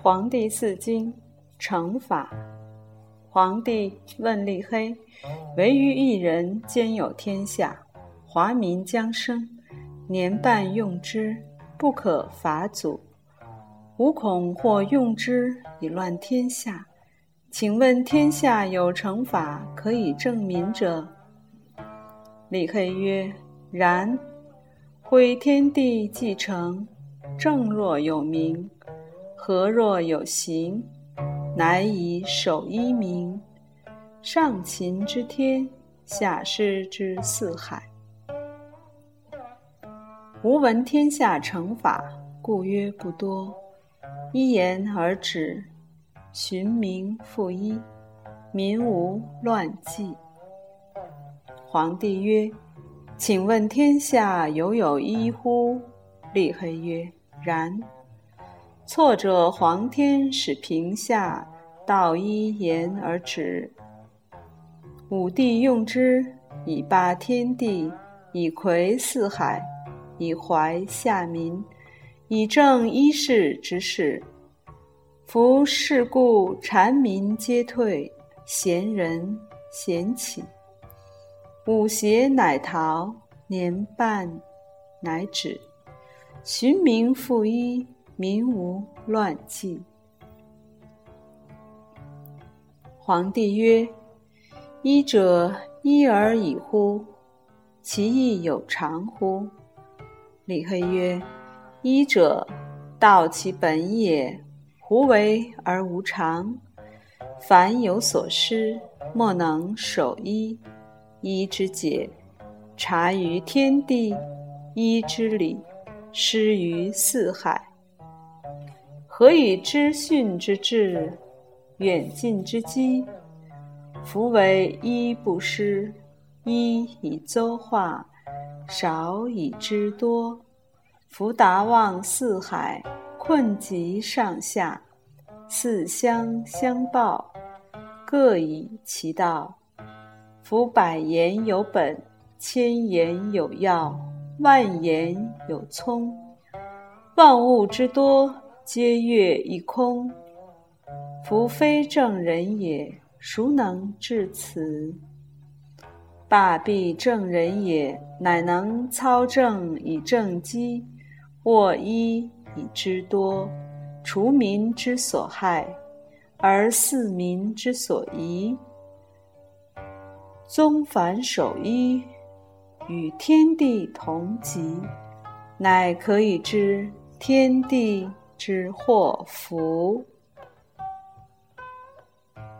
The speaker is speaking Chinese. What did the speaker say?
黄帝四经成法。皇帝问立黑：“唯余一人兼有天下，华民将生，年半用之，不可伐祖。吾恐或用之以乱天下。请问天下有成法可以正民者？”立黑曰：“然。毁天地既成，正若有名，何若有形。”乃以守一民，上秦之天，下施之四海。吾闻天下成法，故曰不多。一言而止，循名复一，民无乱纪。皇帝曰：“请问天下犹有一乎？”立黑曰：“然。”错者，皇天使平下，道一言而止。武帝用之，以霸天地，以魁四海，以怀下民，以正一世之事。夫是故，谗民皆退，贤人贤起。五邪乃逃，年半乃止，循名复一。民无乱纪。皇帝曰：“医者医而已乎？其意有常乎？”李黑曰：“医者，道其本也。胡为而无常？凡有所失，莫能守一。一之解，察于天地；一之理，失于四海。”何以知训之至，远近之机？夫为一不失，一以周化，少以知多。夫达望四海，困极上下，四相相报，各以其道。夫百言有本，千言有要，万言有聪。万物之多。皆月一空，夫非正人也，孰能至此？罢必正人也，乃能操正以正机，握一以知多，除民之所害，而四民之所宜。宗凡守一，与天地同极，乃可以知天地。之祸福。